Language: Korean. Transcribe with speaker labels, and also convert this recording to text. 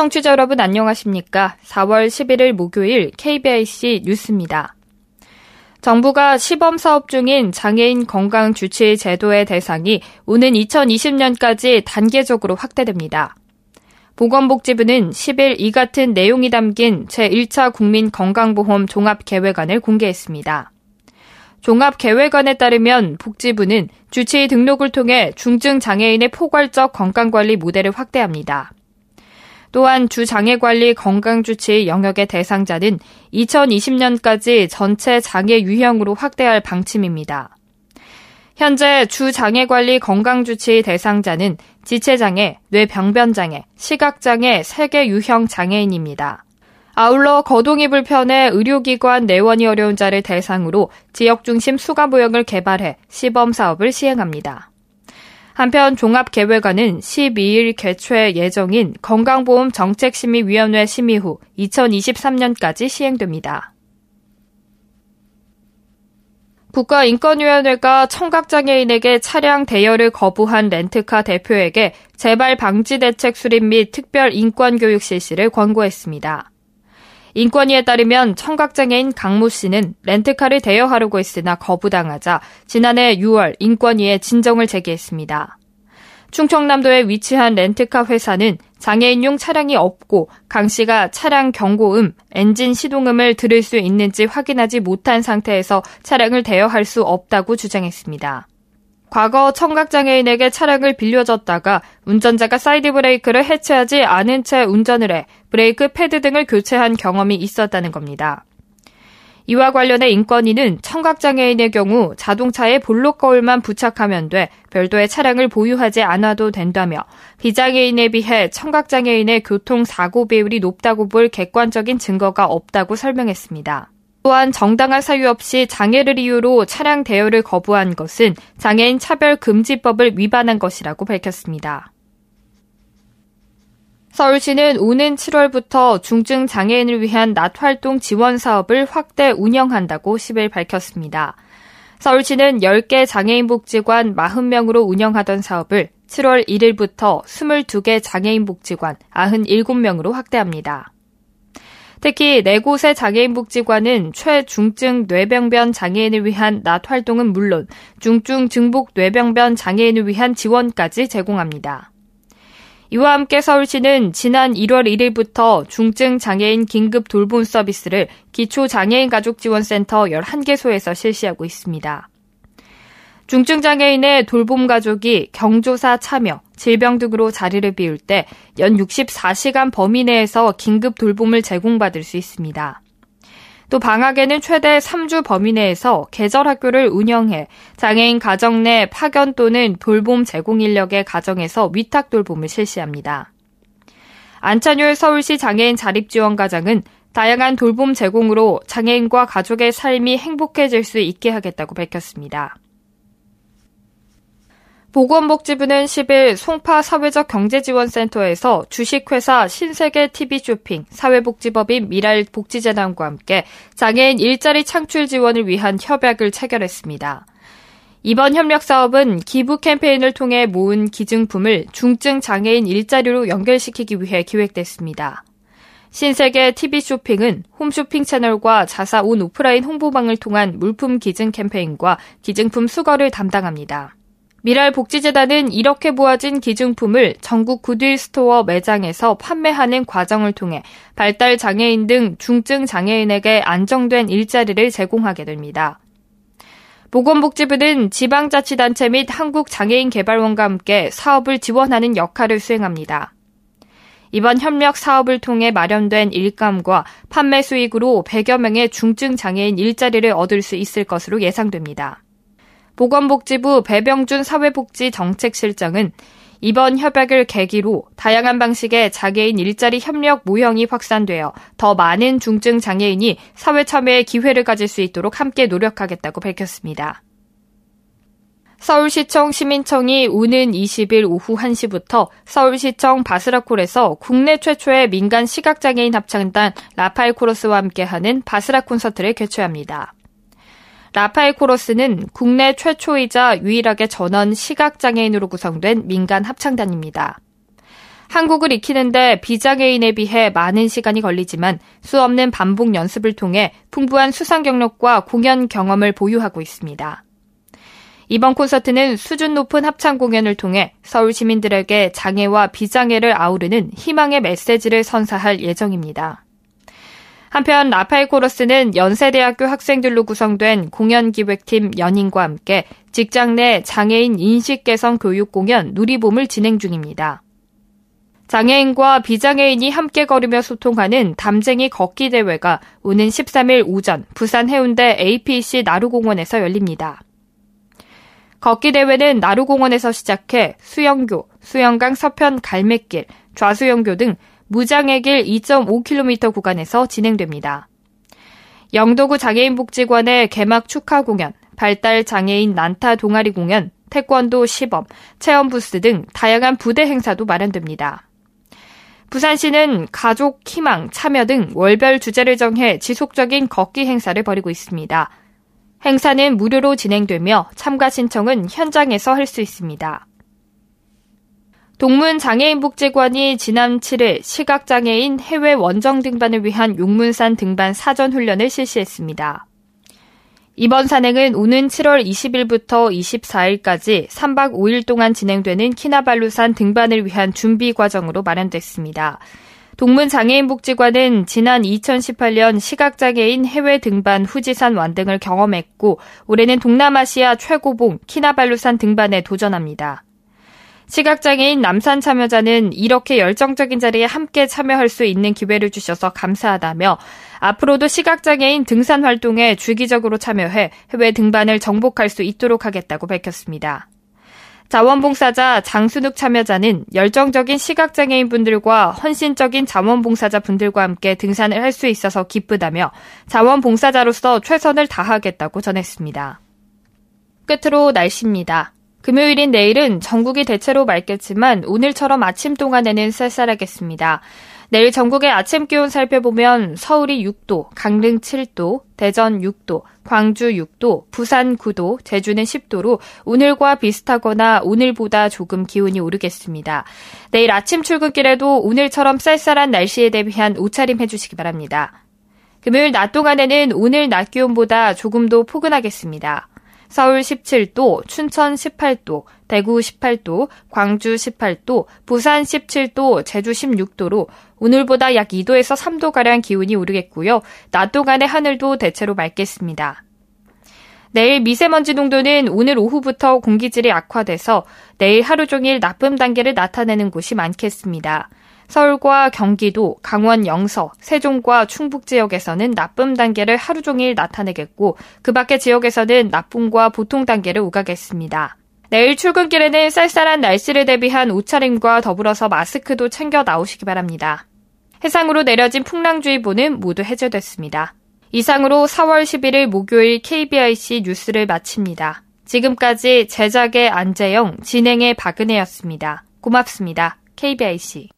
Speaker 1: 청취자 여러분 안녕하십니까? 4월 11일 목요일 KBIC 뉴스입니다. 정부가 시범 사업 중인 장애인 건강 주치 제도의 대상이 오는 2020년까지 단계적으로 확대됩니다. 보건복지부는 10일 이 같은 내용이 담긴 제1차 국민 건강보험 종합계획안을 공개했습니다. 종합계획안에 따르면 복지부는 주치의 등록을 통해 중증 장애인의 포괄적 건강관리 모델을 확대합니다. 또한 주장애관리 건강주치 영역의 대상자는 2020년까지 전체 장애 유형으로 확대할 방침입니다. 현재 주장애관리 건강주치 대상자는 지체장애, 뇌병변장애, 시각장애 3개 유형 장애인입니다. 아울러 거동이 불편해 의료기관 내원이 어려운 자를 대상으로 지역중심 수가보역을 개발해 시범 사업을 시행합니다. 한편 종합계획안은 12일 개최 예정인 건강보험 정책심의위원회 심의 후 2023년까지 시행됩니다. 국가인권위원회가 청각장애인에게 차량 대여를 거부한 렌트카 대표에게 재발 방지 대책 수립 및 특별 인권 교육 실시를 권고했습니다. 인권위에 따르면 청각장애인 강모 씨는 렌트카를 대여하려고 했으나 거부당하자 지난해 6월 인권위에 진정을 제기했습니다. 충청남도에 위치한 렌트카 회사는 장애인용 차량이 없고 강 씨가 차량 경고음, 엔진 시동음을 들을 수 있는지 확인하지 못한 상태에서 차량을 대여할 수 없다고 주장했습니다. 과거 청각장애인에게 차량을 빌려줬다가 운전자가 사이드 브레이크를 해제하지 않은 채 운전을 해 브레이크 패드 등을 교체한 경험이 있었다는 겁니다. 이와 관련해 인권위는 청각장애인의 경우 자동차에 볼록 거울만 부착하면 돼 별도의 차량을 보유하지 않아도 된다며 비장애인에 비해 청각장애인의 교통사고 비율이 높다고 볼 객관적인 증거가 없다고 설명했습니다. 또한 정당한 사유 없이 장애를 이유로 차량 대여를 거부한 것은 장애인 차별 금지법을 위반한 것이라고 밝혔습니다. 서울시는 오는 7월부터 중증 장애인을 위한 낮 활동 지원 사업을 확대 운영한다고 10일 밝혔습니다. 서울시는 10개 장애인 복지관 40명으로 운영하던 사업을 7월 1일부터 22개 장애인 복지관 97명으로 확대합니다. 특히 4곳의 장애인 복지관은 최중증 뇌병변 장애인을 위한 낮 활동은 물론 중증 증복 뇌병변 장애인을 위한 지원까지 제공합니다. 이와 함께 서울시는 지난 1월 1일부터 중증 장애인 긴급 돌봄 서비스를 기초 장애인 가족 지원센터 11개소에서 실시하고 있습니다. 중증 장애인의 돌봄 가족이 경조사 참여, 질병 등으로 자리를 비울 때 연 64시간 범위 내에서 긴급 돌봄을 제공받을 수 있습니다. 또 방학에는 최대 3주 범위 내에서 계절 학교를 운영해 장애인 가정 내 파견 또는 돌봄 제공 인력의 가정에서 위탁 돌봄을 실시합니다. 안찬율 서울시 장애인 자립지원과장은 다양한 돌봄 제공으로 장애인과 가족의 삶이 행복해질 수 있게 하겠다고 밝혔습니다. 보건복지부는 10일 송파 사회적 경제지원센터에서 주식회사 신세계 TV쇼핑, 사회복지법인 미랄복지재단과 함께 장애인 일자리 창출 지원을 위한 협약을 체결했습니다. 이번 협력 사업은 기부 캠페인을 통해 모은 기증품을 중증 장애인 일자리로 연결시키기 위해 기획됐습니다. 신세계 TV쇼핑은 홈쇼핑 채널과 자사 온 오프라인 홍보망을 통한 물품 기증 캠페인과 기증품 수거를 담당합니다. 밀알복지재단은 이렇게 모아진 기증품을 전국 굿윌스토어 매장에서 판매하는 과정을 통해 발달 장애인 등 중증 장애인에게 안정된 일자리를 제공하게 됩니다. 보건복지부는 지방자치단체 및 한국장애인개발원과 함께 사업을 지원하는 역할을 수행합니다. 이번 협력 사업을 통해 마련된 일감과 판매 수익으로 100여 명의 중증 장애인 일자리를 얻을 수 있을 것으로 예상됩니다. 보건복지부 배병준 사회복지정책실장은 이번 협약을 계기로 다양한 방식의 장애인 일자리 협력 모형이 확산되어 더 많은 중증 장애인이 사회 참여의 기회를 가질 수 있도록 함께 노력하겠다고 밝혔습니다. 서울시청 시민청이 오는 20일 오후 1시부터 서울시청 바스라콜에서 국내 최초의 민간 시각장애인 합창단 라파엘 코러스와 함께하는 바스라 콘서트를 개최합니다. 라파엘 코러스는 국내 최초이자 유일하게 전원 시각장애인으로 구성된 민간 합창단입니다. 한국을 익히는데 비장애인에 비해 많은 시간이 걸리지만 수 없는 반복 연습을 통해 풍부한 수상 경력과 공연 경험을 보유하고 있습니다. 이번 콘서트는 수준 높은 합창 공연을 통해 서울 시민들에게 장애와 비장애를 아우르는 희망의 메시지를 선사할 예정입니다. 한편 라파엘 코러스는 연세대학교 학생들로 구성된 공연기획팀 연인과 함께 직장 내 장애인 인식 개선 교육 공연 누리봄을 진행 중입니다. 장애인과 비장애인이 함께 걸으며 소통하는 담쟁이 걷기 대회가 오는 13일 오전 부산 해운대 APC 나루공원에서 열립니다. 걷기 대회는 나루공원에서 시작해 수영교, 수영강 서편 갈매길, 좌수영교 등 무장애길 2.5km 구간에서 진행됩니다. 영도구 장애인복지관의 개막 축하 공연, 발달 장애인 난타 동아리 공연, 태권도 시범, 체험 부스 등 다양한 부대 행사도 마련됩니다. 부산시는 가족, 희망, 참여 등 월별 주제를 정해 지속적인 걷기 행사를 벌이고 있습니다. 행사는 무료로 진행되며 참가 신청은 현장에서 할 수 있습니다. 동문장애인복지관이 지난 7일 시각장애인 해외 원정 등반을 위한 용문산 등반 사전 훈련을 실시했습니다. 이번 산행은 오는 7월 20일부터 24일까지 3박 5일 동안 진행되는 키나발루산 등반을 위한 준비 과정으로 마련됐습니다. 동문장애인복지관은 지난 2018년 시각장애인 해외 등반 후지산 완등을 경험했고 올해는 동남아시아 최고봉 키나발루산 등반에 도전합니다. 시각장애인 남산 참여자는 이렇게 열정적인 자리에 함께 참여할 수 있는 기회를 주셔서 감사하다며 앞으로도 시각장애인 등산 활동에 주기적으로 참여해 해외 등반을 정복할 수 있도록 하겠다고 밝혔습니다. 자원봉사자 장순욱 참여자는 열정적인 시각장애인 분들과 헌신적인 자원봉사자 분들과 함께 등산을 할 수 있어서 기쁘다며 자원봉사자로서 최선을 다하겠다고 전했습니다. 끝으로 날씨입니다. 금요일인 내일은 전국이 대체로 맑겠지만 오늘처럼 아침 동안에는 쌀쌀하겠습니다. 내일 전국의 아침 기온 살펴보면 서울이 6도, 강릉 7도, 대전 6도, 광주 6도, 부산 9도, 제주는 10도로 오늘과 비슷하거나 오늘보다 조금 기온이 오르겠습니다. 내일 아침 출근길에도 오늘처럼 쌀쌀한 날씨에 대비한 옷차림 해주시기 바랍니다. 금요일 낮 동안에는 오늘 낮 기온보다 조금 더 포근하겠습니다. 서울 17도, 춘천 18도, 대구 18도, 광주 18도, 부산 17도, 제주 16도로 오늘보다 약 2도에서 3도가량 기온이 오르겠고요. 낮 동안의 하늘도 대체로 맑겠습니다. 내일 미세먼지 농도는 오늘 오후부터 공기질이 악화돼서 내일 하루 종일 나쁨 단계를 나타내는 곳이 많겠습니다. 서울과 경기도, 강원 영서, 세종과 충북 지역에서는 나쁨 단계를 하루 종일 나타내겠고 그 밖의 지역에서는 나쁨과 보통 단계를 오가겠습니다. 내일 출근길에는 쌀쌀한 날씨를 대비한 옷차림과 더불어서 마스크도 챙겨 나오시기 바랍니다. 해상으로 내려진 풍랑주의보는 모두 해제됐습니다. 이상으로 4월 11일 목요일 KBIC 뉴스를 마칩니다. 지금까지 제작의 안재영, 진행의 박은혜였습니다. 고맙습니다. KBIC